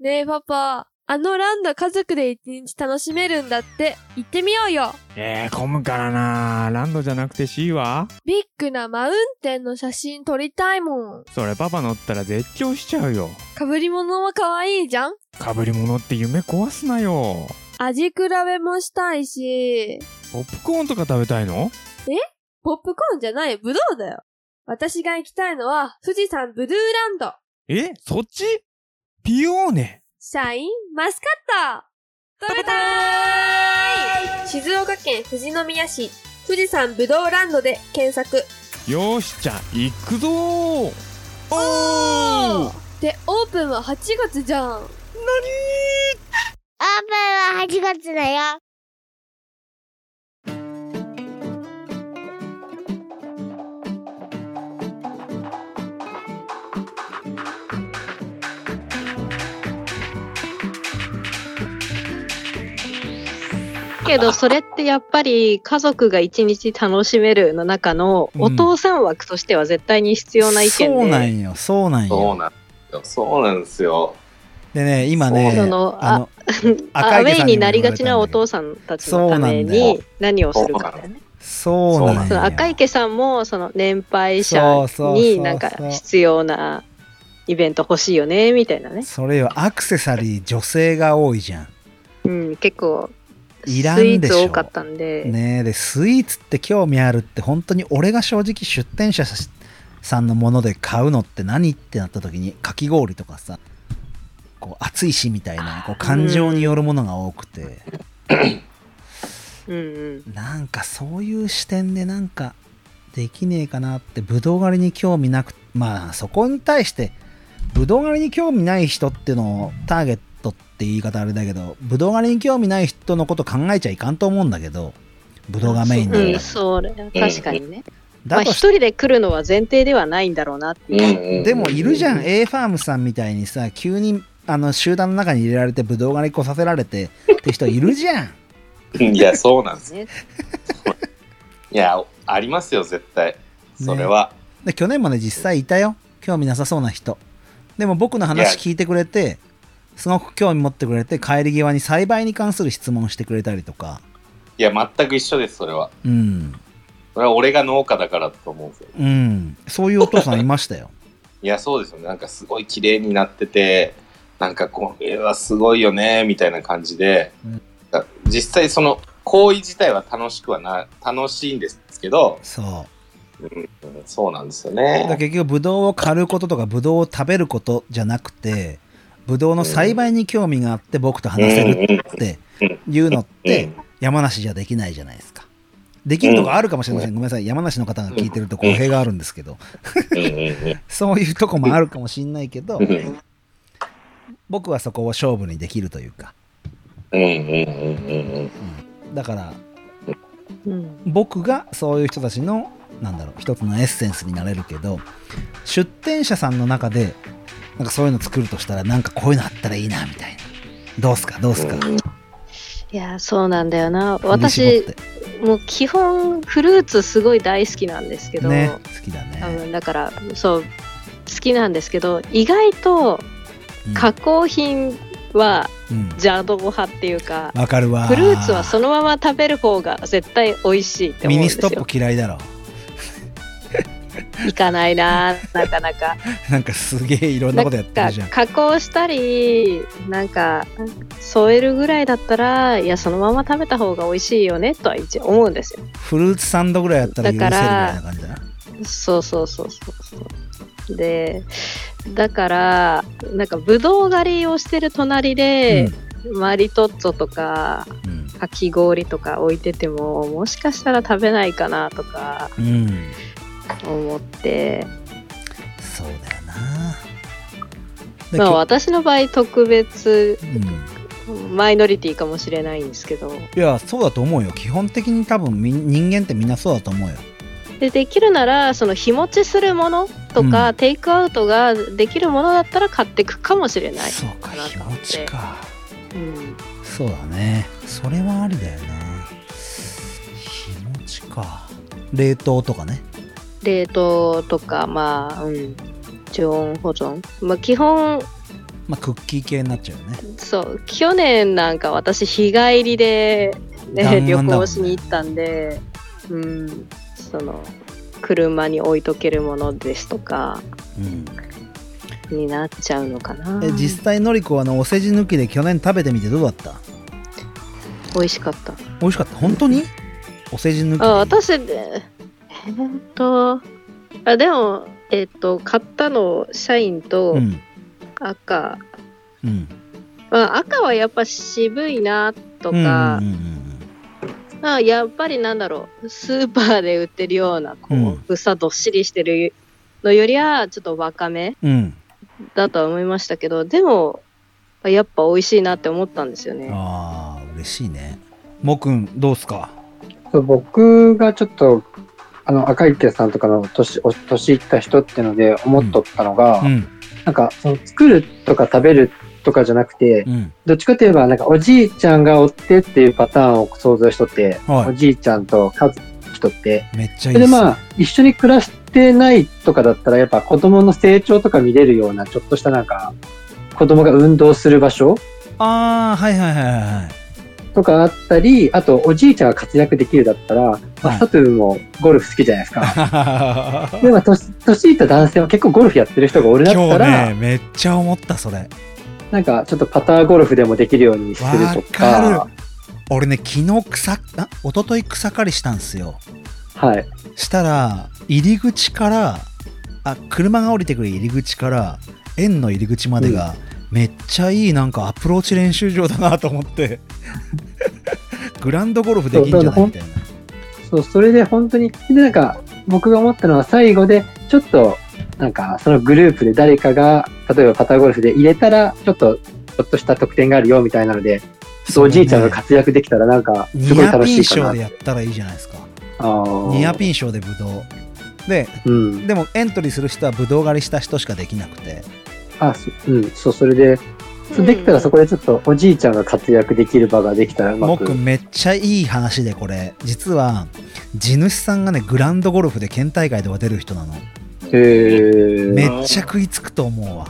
ねえパパ、あのランド家族で一日楽しめるんだって。行ってみようよ。えー、混むからなランドじゃなくて C は？ビッグなマウンテンの写真撮りたいもん。それパパ乗ったら絶叫しちゃうよ。被り物も可愛いじゃん？かぶり物って夢壊すなよ。味比べもしたいし、ポップコーンとか食べたいの？ポップコーンじゃない、ブドウだよ。私が行きたいのは、富士山ブルーランド。え？そっち？ピオーネ。シャインマスカット食べたーい静岡県富士宮市、富士山ブドウランドで検索。よーし、じゃあ、行くぞーおーで、オープンは8月じゃん。オープンは8月だよ。けど、それってやっぱり家族が一日楽しめるの中のうんお父さん枠としては絶対に必要な意見で。そうなんよ、そうなんよ。そうなんですよ。そうなんですよ。でね、今ね、そのあの、アウェイになりがちなお父さんたちのために何をするかだよね。そうなんよ。その赤池さんもその年配者になんか必要なイベント欲しいよねみたいなね。それよ、アクセサリー女性が多いじゃん。うん、結構いらんでしょーツ多かったんで。ねえでスイーツって興味あるって本当に俺が正直出店者さんのもので買うのって何ってなった時にかき氷とかさこう暑いしみたいなこう感情によるものが多くて、うんうん。なんかそういう視点でなんかできねえかなってぶどう狩りに興味なくまあそこに対してぶどう狩りに興味ない人っていうのをターゲットって言い方あれだけどぶどう狩りに興味ない人のこと考えちゃいかんと思うんだけどぶどうがメインなんだうん、それ確かにね。まあ一人で来るのは前提ではないんだろうなってう。んいう。うん。でもいるじゃん。A ファームさんみたいにさ急にあの集団の中に入れられてぶどう狩り来させられてって人いるじゃん。いや、そうなんです。ね。いや、ありますよ、絶対。それは。で去年まで実際いたよ。興味なさそうな人。でも僕の話聞いてくれてすごく興味持ってくれて帰り際に栽培に関する質問してくれたりとかいや、全く一緒です、それは。うんそれは俺が農家だからだと思うんですよ。うんそういうお父さんいましたよ いや、そうですよね。なんかすごい綺麗になってて、なんかこれはすごいよね、みたいな感じで、うんだ実際その行為自体は楽しくはな、楽しいんですけど、そううんうんそうなんですよね。結局ブドウを狩ることとかブドウを食べることじゃなくてブドウの栽培に興味があって僕と話せるっていうのって山梨じゃできないじゃないですか。できるとこあるかもしれません。ごめんなさい。山梨の方が聞いてると語弊があるんですけど、そういうとこもあるかもしんないけどう、ん僕はそこを勝負にできるというか、だからうん。僕がそういう人たちの、なんだろう、一つのエッセンスになれるけど、出店者さんの中で、なんかそういうの作るとしたら、なんかこういうのあったらいいな、みたいな。どうすか、どうすか？うんいや、そうなんだよな。私もう基本フルーツすごい大好きなんですけど、ね、好きだね。多分だから、そう、好きなんですけど、意外とうん加工品はうん邪道派っていうか、わかるわ。フルーツはそのまま食べる方が絶対美味しいって思ミうんですよニストップ。嫌いだろ。いかないな、なかなか。なんかすげえいろんなことやってるじゃん。加工したりなんか添えるぐらいだったらいやそのまま食べた方が美味しいよねとは一応思うんですよフルーツサンドぐらいやったら許せるぐらいな感じだな。そうそうそうそうそうでだからなんかぶどう狩りをしてる隣で、マリトッツォとかうん。かき氷とか置いててももしかしたら食べないかなとかうん。うん。思って、そうだよな。でまあ、私の場合特別うんマイノリティかもしれないんですけどいや、そうだと思うよ。基本的に多分み人間ってみんなそうだと思うよ。でできるならその日持ちするものとか、うんテイクアウトができるものだったら買っていくかもしれない、そうか、日持ちか。うん、そうだね。それはありだよな。日持ちか。冷凍とかね。冷凍とかまあ、うん、常温保存、まあ、基本まあクッキー系になっちゃうよね。そう、去年なんか私日帰りで、ね、ね。行しに行ったんで、うん、その、車に置いとけるものですとかうん。になっちゃうのかな。え実際のりこはあのお世辞抜きで去年食べてみてどうだった？美味しかった。美味しかった。本当に？お世辞抜きであ、私で、えーっと、あ、でも、えーっと、買ったの、社員とうん。赤、うん。まあ、赤はやっぱ渋いなとか、うんうんまあ、やっぱりなんだろう、スーパーで売ってるような、こう、うん。房どっしりしてるのよりは、ちょっと若めうん。うんだとは思いましたけど、でも、やっぱ美味しいなって思ったんですよね。ああ嬉しいね。もくんどうすか？そう僕がちょっと、あの、赤池さんとかの年、お年いった人ってので思っとったのが、うん。なんか、その作るとか食べるとかじゃなくて、うん。どっちかといえば、なんかおじいちゃんがおってっていうパターンを想像しとって、はい。おじいちゃんと家族とって、めっちゃいいっす。それでまあ、一緒に暮らしてないとかだったら、やっぱ子供の成長とか見れるような、ちょっとしたなんか、子供が運動する場所ああはいはいはいはいとかあったり、あとおじいちゃんが活躍できるだったら、まあ、はい。サトゥンもゴルフ好きじゃないですか。は いでも、年年いった男性は結構ゴルフやってる人が俺だった今ら、日ねめっちゃ思ったそれ。なんかちょっとパターゴルフでもできるようにするとわか、か俺ね昨日草あ一昨日草刈りしたんすよ。はい。したら入り口からあ車が降りてくる入り口から園の入り口までが、めっちゃいいなんかアプローチ練習場だなと思って グランドゴルフできんじゃないみたいなそう、それで本当に、で、なんか、僕が思ったのは最後で、ちょっと、なんか、そのグループで誰かが、例えばパターゴルフで入れたら、ちょっと、ちょっとした得点があるよ、みたいなので、ちょっとおじいちゃんが活躍できたら、なんか、すごいニア楽しいかなピン賞で。やったらいいじゃないですかニアピン賞でブドウでうん。でもエントリーする人はブドウ狩りした人しかできなくてあ、そうん、そう、それで、そうできたらそこでちょっとおじいちゃんが活躍できる場ができたらうまく。僕めっちゃいい話でこれ実は地主さんがねグランドゴルフで県大会では出る人なのへー。めっちゃ食いつくと思うわ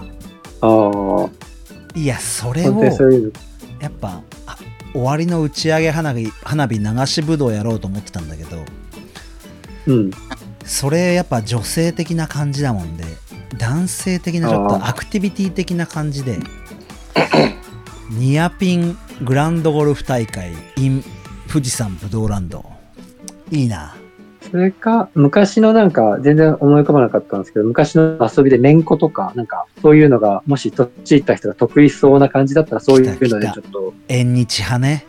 ああ。いやそれ本を当にそういうの。やっぱあ終わりの打ち上げ花火花火流しぶどうやろうと思ってたんだけどうん。それやっぱ女性的な感じだもんで男性的なちょっとアクティビティ的な感じで ニアピングランドゴルフ大会 in 富士山ぶどうランド。いいな。それか、昔のなんか、全然思い浮かばなかったんですけど、昔の遊びでめんことか、なんか、そういうのが、もし年いった人が得意そうな感じだったら、そういうのでちょっと、縁日派ね。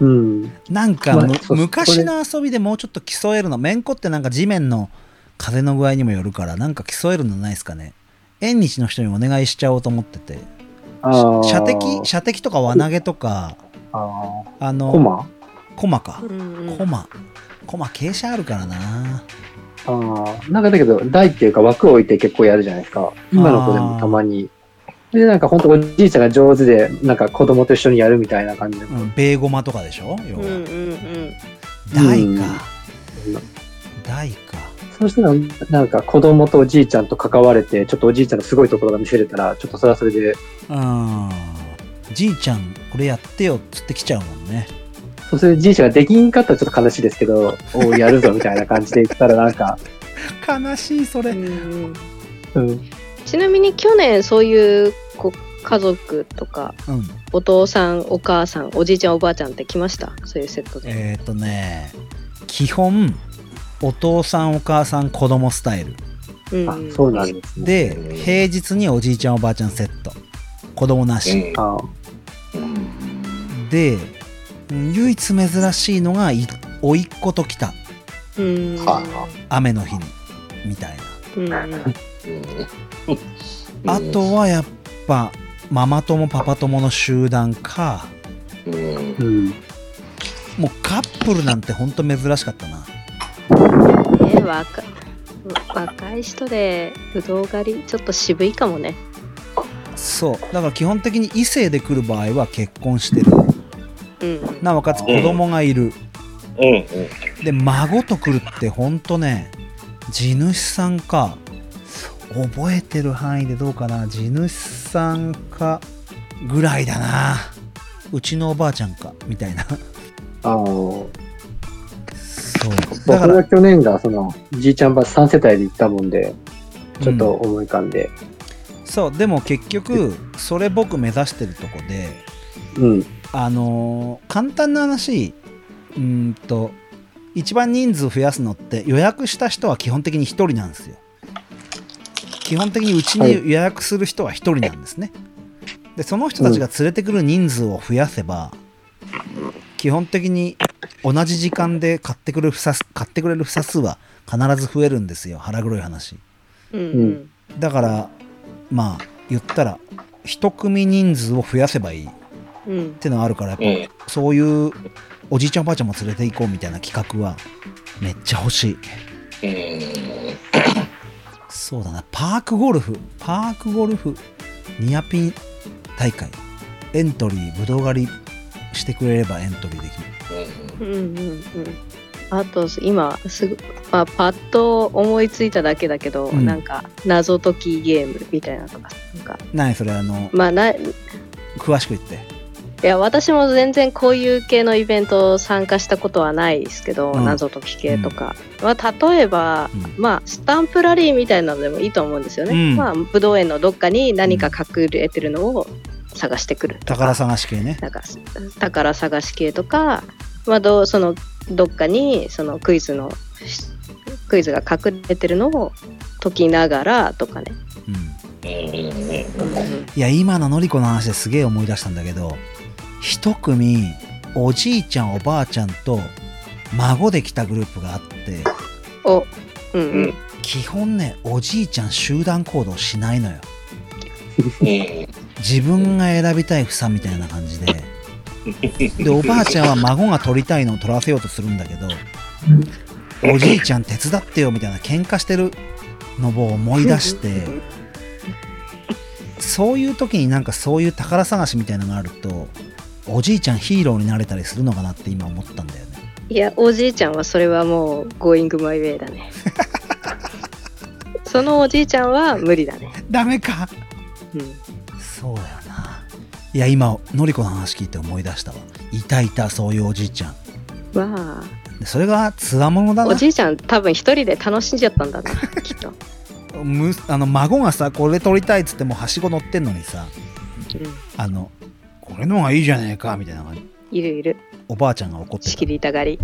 うん。なんかむ、まあ昔の遊びでもうちょっと競えるの。めんこってなんか地面の風の具合にもよるからなんか競えるのないですかね。縁日の人にお願いしちゃおうと思ってて。射的？射的とか輪投げとかあのコマ？駒か。うんうん。駒駒傾斜あるからな。ああ、なんかだけど、台っていうか枠を置いて結構やるじゃないですか。今の子でもたまに。で、なんか本当おじいちゃんが上手で、なんか子供と一緒にやるみたいな感じで。うんベーゴマとかでしょ？要は。うんうんうん。台うん。か台かそうしたら、なんか子供とおじいちゃんと関われて、ちょっとおじいちゃんのすごいところが見せれたら、ちょっとそれはそれで、うん。じいちゃんこれやってよっつってきちゃうもんね。そうするじいちゃんができんかったらちょっと悲しいですけど、おうやるぞみたいな感じで言ったらなんか、悲しいそれ。うん。うん。ちなみに去年そういうこう家族とかうん。お父さんお母さんおじいちゃんおばあちゃんって来ました？そういうセットで。えっ、ー、とね基本お父さんお母さん子供スタイル。あそうなんですね。で平日におじいちゃんおばあちゃんセット。子供なし、うんあでうん唯一珍しいのがい甥っ子と来た。うん。は雨の日にみたいな。あとはやっぱママ友パパ友の集団か。もうカップルなんてほんと珍しかったな。ね若若い人でぶどう狩りちょっと渋いかもね。そう。だから基本的に異性で来る場合は結婚してる。うん。なおかつ子供がいる、うん。うん。で孫と来るってほんとね地主さんか覚えてる範囲でどうかな地主さんかぐらいだな。うちのおばあちゃんかみたいな。ああ。そうだ僕から。が去年がそのじいちゃんば3世帯で行ったもんで、ちょっと思い浮かんで。そうでも結局それ僕目指してるとこでうん。あのー簡単な話うーんと一番人数増やすのって予約した人は基本的に1人なんですよ。基本的にうちに予約する人は1人なんですね、でその人たちが連れてくる人数を増やせば、基本的に同じ時間で買ってくれる房数買ってくれる房数は必ず増えるんですよ。腹黒い話。うんうん。だからまあ言ったら一組人数を増やせばいい。っうん。てのがあるからやっぱうん。そういうおじいちゃんおばあちゃんも連れて行こうみたいな企画はめっちゃ欲しい。うん。そうだな。パークゴルフ。パークゴルフニアピン大会。エントリーぶどう狩りしてくれればエントリーできるうんうんうん。あと今すぐ、まあ、パッと思いついただけだけど、うん。なんか謎解きゲームみたいなのとかなんか。何それあのまあない詳しく言って。や私も全然こういう系のイベント参加したことはないですけど、うん。謎解き系とか、まあ、例えば、うん。まあスタンプラリーみたいなのでもいいと思うんですよね、うん。まあぶどう園のどっかに何か隠れてるのを探してくる宝探し系ねなんか宝探し系とか、まあ、どうそのどっかにそのクイズのクイズが隠れてるのを解きながらとかね。うんうん。いや今ののりこの話ですげえ思い出したんだけど一組おじいちゃんおばあちゃんと孫で来たグループがあっておうんうん。基本ねおじいちゃん集団行動しないのようん。自分が選びたい房みたいな感じででおばあちゃんは孫が取りたいのを取らせようとするんだけどおじいちゃん手伝ってよみたいな喧嘩してるのを思い出してそういう時になんかそういう宝探しみたいなのがあるとおじいちゃんヒーローになれたりするのかなって今思ったんだよねいや、おじいちゃんはそれはもう Going My Way だね。そのおじいちゃんは無理だね。ダメかうん。そうだよないや今のりこの話聞いて思い出したわいたいたそういうおじいちゃんわでそれがつわものだあ、なおじいちゃん多分一人で楽しんじゃったんだな、きっと。むあの孫がさこれ取りたいっつってもうはしご乗ってんのにさうん。あのこれの方がいいじゃねえかみたいな感じいるいる。おばあちゃんが怒って仕切りたがり。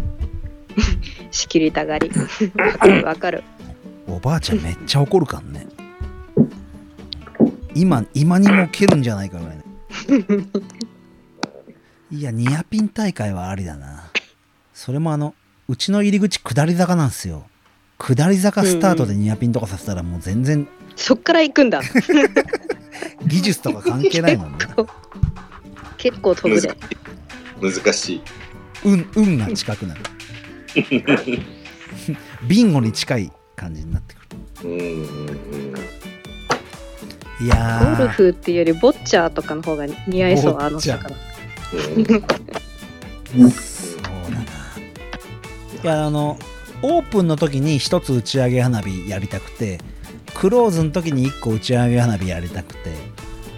仕切りたがり。わかるおばあちゃんめっちゃ怒るからね今今にも蹴るんじゃないかぐらいね。いやニアピン大会はありだな。それもあのうちの入り口下り坂なんですよ。下り坂スタートでニアピンとかさせたらもう全然そっから行くんだ。技術とか関係ないもんね。結構飛ぶで。難しい。運運が近くなる。ビンゴに近い感じになってくる。うんうんいやーゴルフっていうよりボッチャーとかの方が似合いそう、あのボッチャー魚。うん。そうだないやあのオープンの時に一つ打ち上げ花火やりたくてクローズの時に一個打ち上げ花火やりたくて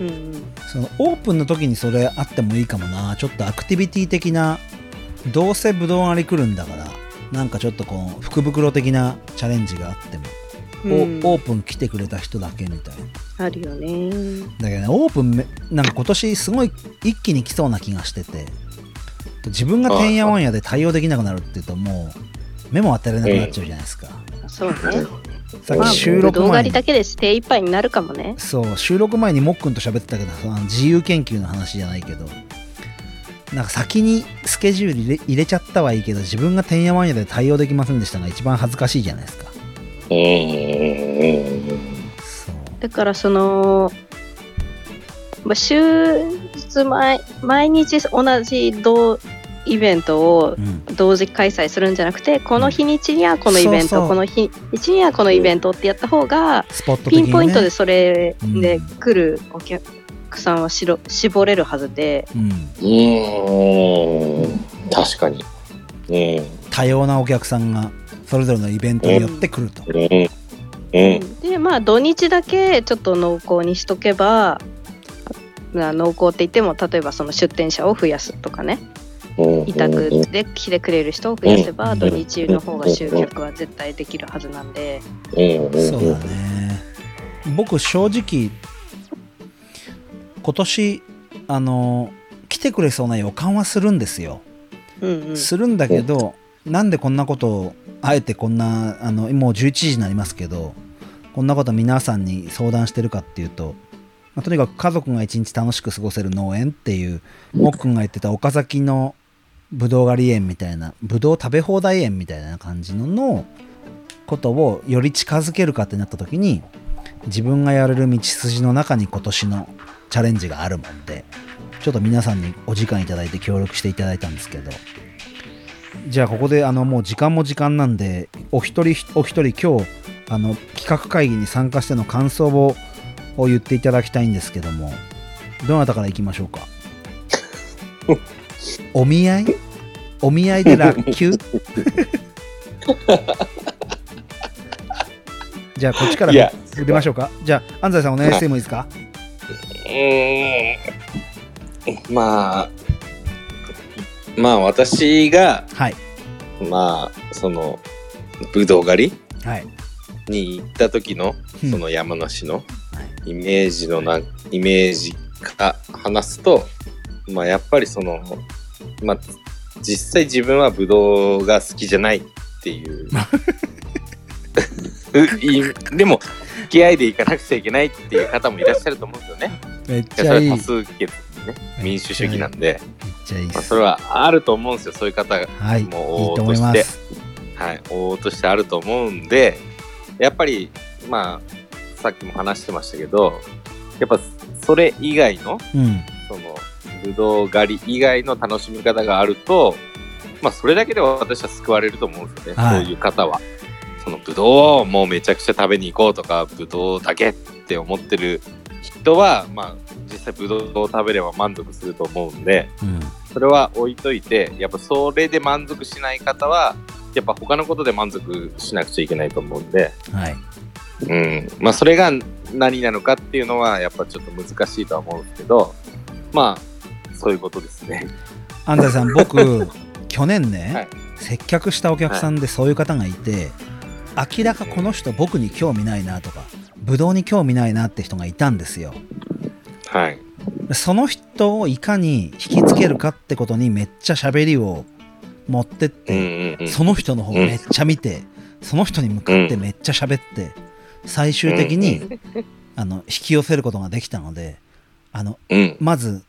うんうん。そのオープンの時にそれあってもいいかもなちょっとアクティビティ的などうせぶどう狩り来るんだからなんかちょっとこう福袋的なチャレンジがあっても、おうん。オープン来てくれた人だけみたいな。あるよね。だけどねオープンめなんか今年すごい一気に来そうな気がしてて。自分がてんやわんやで対応できなくなるっていうともう目も当てられなくなっちゃうじゃないですか、そうね。さまあ、っき収録動画前に。りだけで精一杯になるかもね。そう収録前にもっくんと喋ってたけどその自由研究の話じゃないけど。なんか先にスケジュール入れ入れちゃったはいいけど自分がてんやわんやで対応できませんでしたが一番恥ずかしいじゃないですかだからその、まあ、週日前、毎日同じ同イベントをうん。同時開催するんじゃなくて、この日にちにはこのイベント、そうそう。この日にちにはこのイベントってやった方が、スポット的に、ね、ピンポイントでそれでうん来るお客さんはしろ絞れるはずで、うん、うん。確かに。うん。多様なお客さんがそれぞれのイベントによって来ると、うん。うん。でまあ土日だけちょっと濃厚にしとけばまあ濃厚って言っても例えばその出店者を増やすとかね。委託で来てくれる人を増やせばうん。土日の方が集客は絶対できるはずなんで。そうだね。僕正直今年あの来てくれそうな予感はするんですよ、うんうん。するんだけどなんでこんなことをあえてこんなあのもう11時になりますけどこんなこと皆さんに相談してるかっていうと、まあとにかく家族が一日楽しく過ごせる農園っていうもっくんが言ってた岡崎のぶどう狩り園みたいなぶどう食べ放題園みたいな感じののことをより近づけるかってなった時に自分がやれる道筋の中に今年のチャレンジがあるもんでちょっと皆さんにお時間いただいて協力していただいたんですけどじゃあここであのもう時間も時間なんでお一人お一人今日あの企画会議に参加しての感想をを言っていただきたいんですけどもどなたからいきましょうか？お見合い？お見合いで落球？じゃあこっちから出ましょうか。じゃあ安西さんお願いしてもいいですか？うーん。まあ、まあ私が、はい。まあ、その、ぶどう狩はい。りに行った時の、うん。その山梨のはい。イメージのな、イメージから話すと、まあやっぱりその、まあ、実際自分はぶどうが好きじゃないっていう。いでも、付き合いで行かなくちゃいけないっていう方もいらっしゃると思うんですよね。めっちゃいい。めっ多数決ね、民主主義なんで、まあ、ちゃいい。ですそれはあると思うんですよ、そういう方が、はいいいもうと思いますはい、往々としてあると思うんで、やっぱり、まあ、さっきも話してましたけど、やっぱそれ以外の、うん。その、ぶどう狩り以外の楽しみ方があると、まあ、それだけで私は救われると思うんですよね、はい。そういう方は。そのぶどうをもうめちゃくちゃ食べに行こうとか、ぶどうだけって思ってる人は、まあ、実際ぶどうを食べれば満足すると思うんで、うんそれは置いといて、やっぱそれで満足しない方は、やっぱ他のことで満足しなくちゃいけないと思うんで、はいうん。まあそれが何なのかっていうのは、やっぱちょっと難しいとは思うんですけど、まあ、そういうことですね。安西さん僕 去年ね、はい接客したお客さんでそういう方がいて、明らかこの人僕に興味ないなとかブドウに興味ないなって人がいたんですよはい。その人をいかに引きつけるかってことにめっちゃ喋りを持ってっうんて、うんうん。その人の方をめっちゃ見て、その人に向かってめっちゃ喋って、最終的に、あの引き寄せることができたのであのうん。まず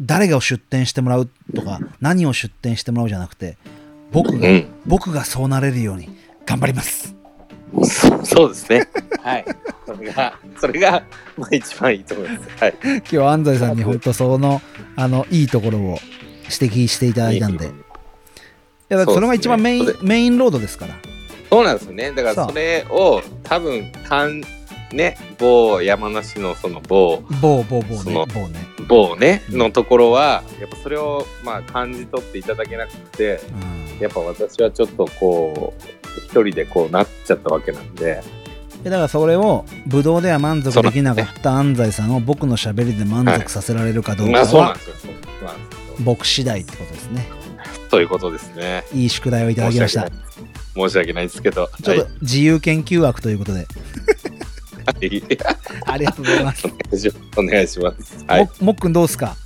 誰が出店してもらうとか何を出店してもらうじゃなくて僕が、うん。僕がそうなれるように頑張りますそそうですね。はい。それが、それが、まあ一番いいと思います。はい。今日は安西さんに本当そのあのいいところを指摘していただいたんでいやだってそれが一番メイン、そうですメインロードですからそうなんですよね。だからそれを多分、かん、ね、某山梨のその某、某某某ね某ね、某ね、うんのところは、やっぱそれをまあ感じ取っていただけなくて、うん、やっぱ私はちょっとこう、一人でこうなっちゃったわけなんで、でだからそれをブドウでは満足できなかった安西さんを僕のしゃべりで満足させられるかどうかは僕次第ってことですね。そういうことですね。いい宿題をいただきました。申し訳ないですけど。ちょっと自由研究枠ということで。はい。ありがとうございます、お願いします。もっくんどうですか？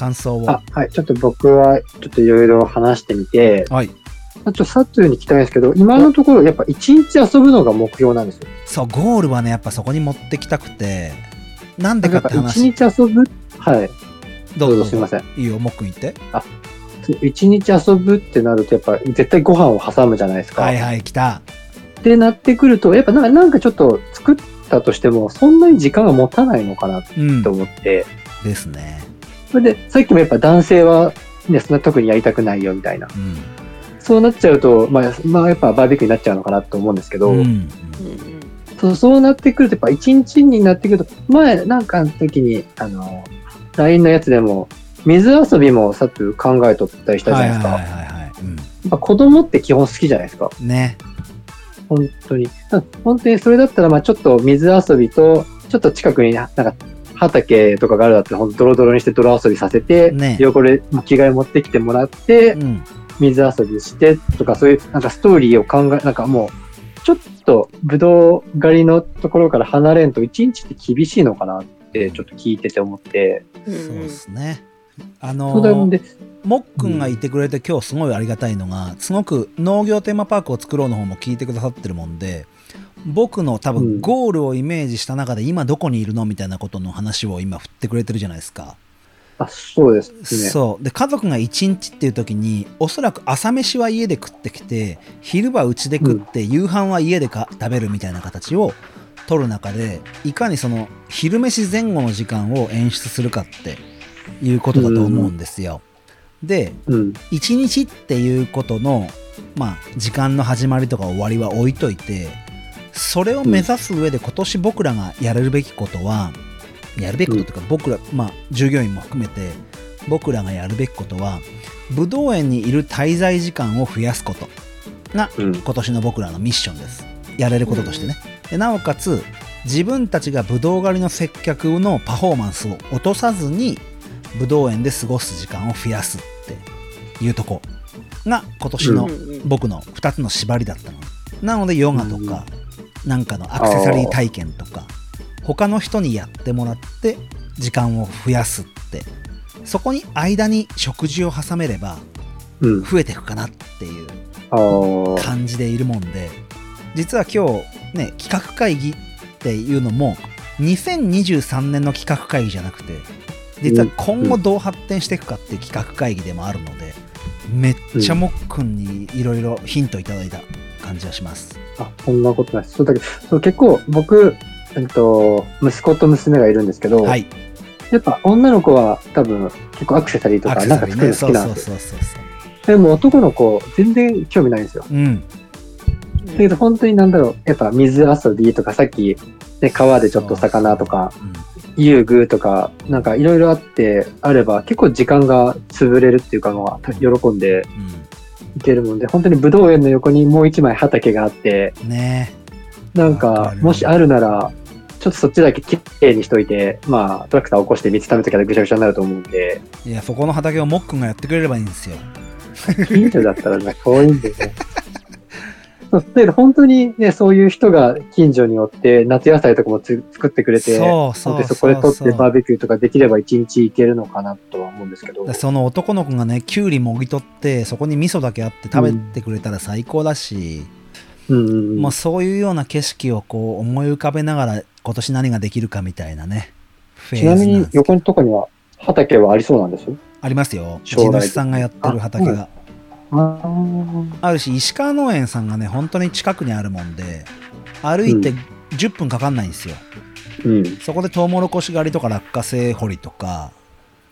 感想を。あ、はい。ちょっと僕は、ちょっといろいろ話してみて、はい。ちょっとサツに聞きたいんですけど、今のところ、やっぱ一日遊ぶのが目標なんですよ。そうゴールはねやっぱそこに持ってきたくて。なんでかやって話。一日遊ぶ？はい。どうぞ。すいません。いいよもっくん言って。一日遊ぶってなると、やっぱ絶対ご飯を挟むじゃないですか。はいはい来た。ってなってくると、やっぱなんかなんかちょっと作ったとしても、そんなに時間が持たないのかなうんと思って、ですねそれで、さっきもやっぱ男性は、ね、そんな特にやりたくないよみたいな。うんそうなっちゃうと、まあ、まあ、やっぱバーベキューになっちゃうのかなと思うんですけど、うんうんうんそうそうなってくると、やっぱ一日になってくると、前なんかの時に、あの、LINE のやつでも、水遊びもさっき考えとったりしたじゃないですか。はいはいはいはい、やっぱ子供って基本好きじゃないですか。うん、ね本当に。あ本当にそれだったら、まあちょっと水遊びと、ちょっと近くになんか畑とかがあるだったら、ほんとドロドロにして泥遊びさせて、ね横で着替え持ってきてもらって、うん。水遊びしてとか、そういうなんかストーリーを考え、なんかもう、ちょっとブドウ狩りのところから離れんと一日って厳しいのかなってちょっと聞いてて思って、うんそうですね。あそうだのんで、もっくんがいてくれて今日すごいありがたいのが、すごく農業テーマパークを作ろうの方も聞いてくださってるもんで、僕の多う分んゴールをイメージした中で今どこにいるのみたいなことの話を今振ってくれてるじゃないですか。あ、そうですね。そう。で、家族が1日っていう時に、おそらく朝飯は家で食ってきて、昼は家で食って、夕飯は家でか食べるみたいな形を取る中で、いかにその昼飯前後の時間を演出するかっていうことだと思うんですよ。で、うん。1日っていうことの、まあ、時間の始まりとか終わりは置いといて、それを目指す上で今年僕らがやれるべきことは、やるべきことというか、僕ら、まあ、従業員も含めて、僕らがやるべきことは、武道園にいる滞在時間を増やすことが、うん。今年の僕らのミッションです。やれることとしてね。でなおかつ、自分たちが武道狩りの接客のパフォーマンスを落とさずに、武道園で過ごす時間を増やすっていうとこが今年の僕の2つの縛りだったの。なのでヨガとか、なんかのアクセサリー体験とか、他の人にやってもらって時間を増やすって、そこに間に食事を挟めればうん。増えていくかなっていう感じでいるもんで実は今日ね企画会議っていうのも2023年の企画会議じゃなくて実は今後どう発展していくかっていう企画会議でもあるのでめっちゃもっくんにいろいろヒントいただいた感じがしますあ、そんなことないです。そうだけど、そう結構僕、えっと、息子と娘がいるんですけど、はい。やっぱ女の子は多分結構アクセサリーとかなんか作るの好きなんですよ。でも男の子全然興味ないんですよ。うん。だけど本当になんだろう、やっぱ水遊びとかさっき、ね、川でちょっと魚とか、遊具とか、なんかいろいろあって、あれば結構時間が潰れるっていうかのは喜んでいけるもんで、本当に武道園の横にもう一枚畑があって、うんねなんわかもしあるなら、ちょっとそっちだけきれいにしといて、まあトラクター起こして水溜めときゃぐしゃぐしゃになると思うんで、いやそこの畑をもっくんがやってくれればいいんですよ。近所だったらね、遠いんでね。そうだけど本当にね、そういう人が近所によって、夏野菜とかもつ作ってくれて、そうそう本当にそこで取ってバーベキューとかできれば一日いけるのかなとは思うんですけど。でその男の子がねきゅうりもぎ取ってそこに味噌だけあって食べてくれたら最高だし、うん。うんうんもうそういうような景色をこう思い浮かべながら今年何ができるかみたいなね。フェーズちなみに横のとこには畑はありそうなんですよ。ありますよ。地主さんがやってる畑がああるし石川農園さんがね本当に近くにあるもんで歩いて10分かかんないんですよ、うん。そこでトウモロコシ狩りとか落花生掘りとか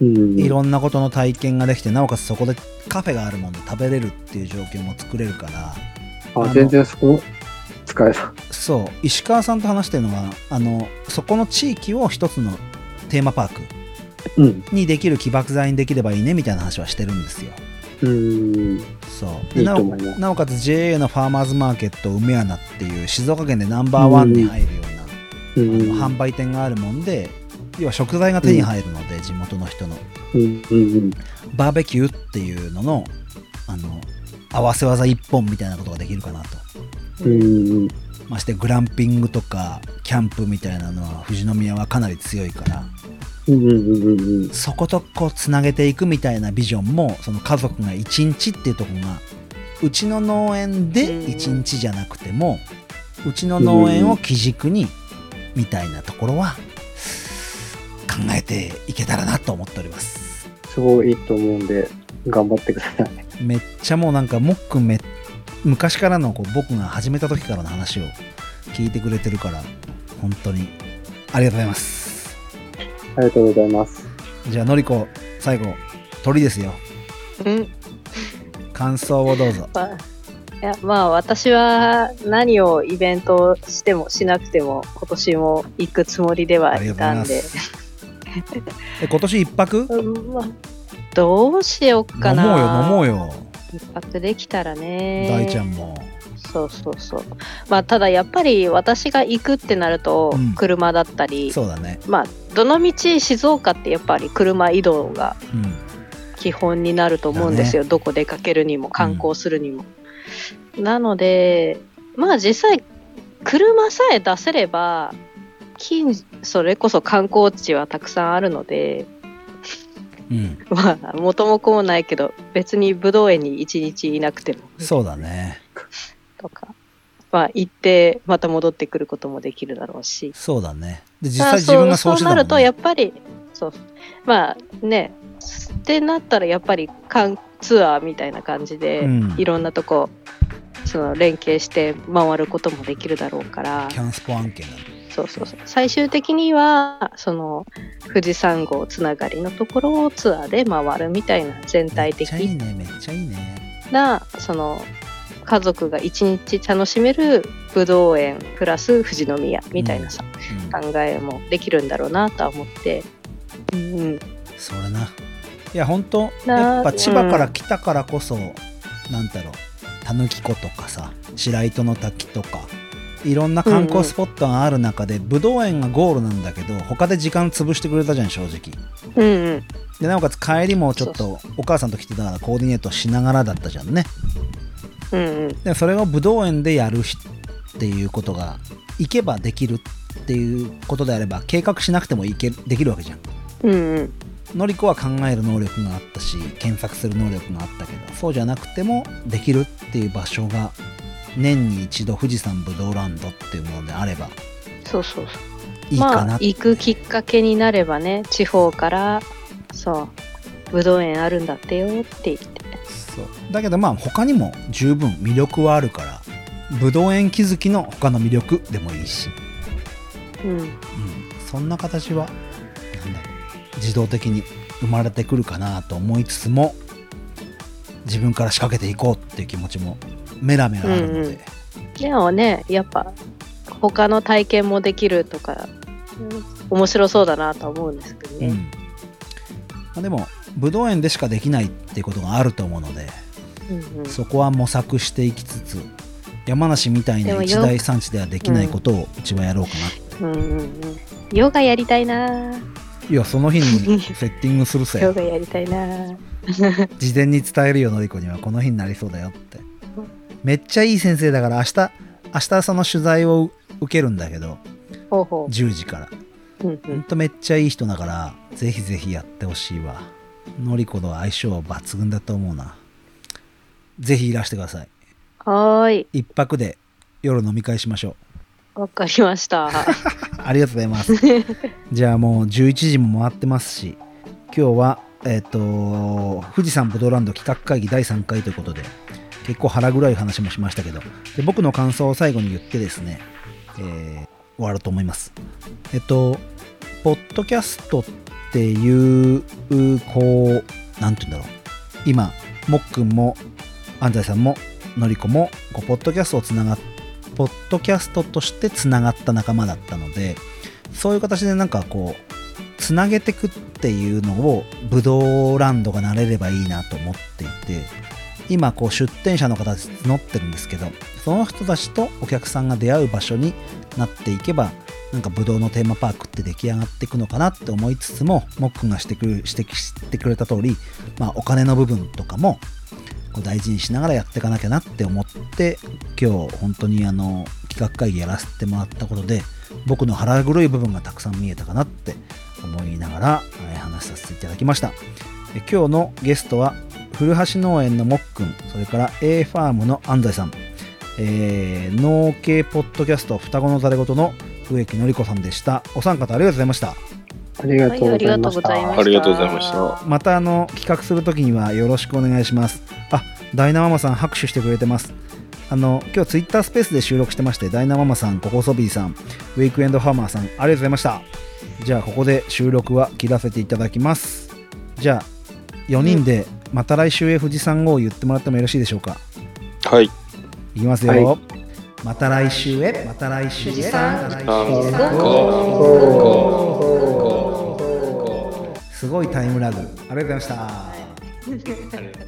うん。いろんなことの体験ができてなおかつそこでカフェがあるもんで食べれるっていう状況も作れるからあ全然そこ使えた。そう石川さんと話してるのはあのそこの地域を一つのテーマパークうん。にできる起爆剤にできればいいねみたいな話はしてるんですようん。そうなおかつ JA のファーマーズマーケット梅穴っていう静岡県でナンバーワンに入るような、うん。あの販売店があるもんで要は食材が手に入るので、地元の人のうん。うん。バーベキューっていうののあの合わせ技一本みたいなことができるかなとうん。ましてグランピングとかキャンプみたいなのは富士宮はかなり強いからうん。うん。うん。そことこうつなげていくみたいなビジョンもその家族が一日っていうところがうちの農園で一日じゃなくてもうちの農園を基軸にみたいなところは考えていけたらなと思っております。すごいいいと思うんで、頑張ってください。めっちゃもうなんかもっくんめ昔からのこう僕が始めた時からの話を聞いてくれてるから本当にありがとうございますありがとうございます。じゃあのりこ最後鳥ですよ。うん。感想をどうぞ。まあいやまあ私は何をイベントしてもしなくても今年も行くつもりではいたんで、え今年一泊？うんまあ、どうしよっか飲もうよな。飲もうよ。一泊できたらね。大ちゃんもそうそうそう。まあ、ただやっぱり私が行くってなるとうん、車だったり、そうだね。まあ、どのみち静岡ってやっぱり車移動がうん。基本になると思うんですよ、どこ出かけるにも観光するにも。なのでまあ実際車さえ出せれば近それこそ観光地はたくさんあるのでうん。まあ元も子もないけど別に武道園に一日いなくても。そうだねとか、まあ、行ってまた戻ってくることもできるだろうし。そうだね。で実まあ際自分がそうしてたもん、ね、そうなるとやっぱりそう。まあね。ってなったらやっぱり観ツアーみたいな感じで、うん。いろんなとこその連携して回ることもできるだろうから。キャンスポ案件だね。そうそうそう。最終的にはその富士山号つながりのところをツアーで回るみたいな全体的めっちゃいいねめっちゃいいね。なその家族が一日楽しめる武道園プラス富士宮みたいなさ、うん。考えもできるんだろうなとは思って、うんうん、それな。いや本当なやっぱ千葉から来たからこそ、なんだろうたぬき湖とかさ白糸の滝とかいろんな観光スポットがある中で、武道園がゴールなんだけど他で時間潰してくれたじゃん正直。うんうん。でなおかつ帰りもちょっそとお母さんと来てたからコーディネートしながらだったじゃんねうんうん。でそれを武道園でやるしっていうことが行けばできるっていうことであれば計画しなくてもいけできるわけじゃん。うんうん。のりこは考える能力があったし検索する能力があったけどそうじゃなくてもできるっていう場所が年に一度富士山武道ランドっていうものであればそうそうそう。いいかな。まあ行くきっかけになればね地方からそう武道園あるんだってよって言ってそう。だけどまあ他にも十分魅力はあるから武道園気づきの他の魅力でもいいし、うん。うん、そんな形はなんだろう自動的に生まれてくるかなと思いつつも自分から仕掛けていこうっていう気持ちもメラメラあるので、うんうん。でもねやっぱ他の体験もできるとか、うん面白そうだなとは思うんですけどね、うん。まあ、でも武道園でしかできないっていうことがあると思うので、うんうん。そこは模索していきつつ山梨みたいな一大産地ではできないことをうちはやろうかなって、うんうんうん。ヨガやりたいな。いやその日にセッティングするせ ヨガやりたいな。事前に伝えるよのりこにはこの日になりそうだよって。めっちゃいい先生だから明日明日その取材を受けるんだけどほうほ10時から。う、うん。うほんん、とめっちゃいい人だからぜひぜひやってほしいわのりこと相性抜群だと思うな。ぜひいらしてください。はーい。一泊で夜飲み会しましょう。わかりました。ありがとうございます。じゃあもう11時も回ってますし今日はえっ、と富士山ブドランド企画会議第3回ということで結構腹黒い話もしましたけどで僕の感想を最後に言ってですね、えー終わろうと思います。えっとポッドキャストっていうこうなんて言うんだろう。今もっくんも安西さんものりこもこうポッドキャストをつながっポッドキャストとしてつながった仲間だったのでそういう形でなんかこうつなげてくっていうのをブドウランドがなれればいいなと思っていて今こう出店者の方募ってるんですけどその人たちとお客さんが出会う場所になっていけばなんかブドウのテーマパークって出来上がっていくのかなって思いつつももっくんがしてくる指摘してくれた通り、まあ、お金の部分とかもこう大事にしながらやっていかなきゃなって思って今日本当にあの企画会議やらせてもらったことで僕の腹黒い部分がたくさん見えたかなって思いながら、話させていただきました。今日のゲストは古橋農園のもっくんそれから A ファームの安西さん、えー農系ポッドキャスト双子のざれ言の植木のりこさんでした。お三方ありがとうございました。ありがとうございましはいありがとうございまた。し。ありがとうございました。またあの企画するときにはよろしくお願いします。あダイナママさん拍手してくれてます。あの今日ツイッタースペースで収録してましてダイナママさんココソビーさんウェイクエンドハーマーさんありがとうございました。じゃあここで収録は切らせていただきます。じゃあ4人でまた来週へ富士山号を言ってもらってもよろしいでしょうか？はい。いきますよ、はまた来週へまた来週へ。また来あ週へ。ゴーゴーゴーゴーすごいタイムラグ。ありがとうございました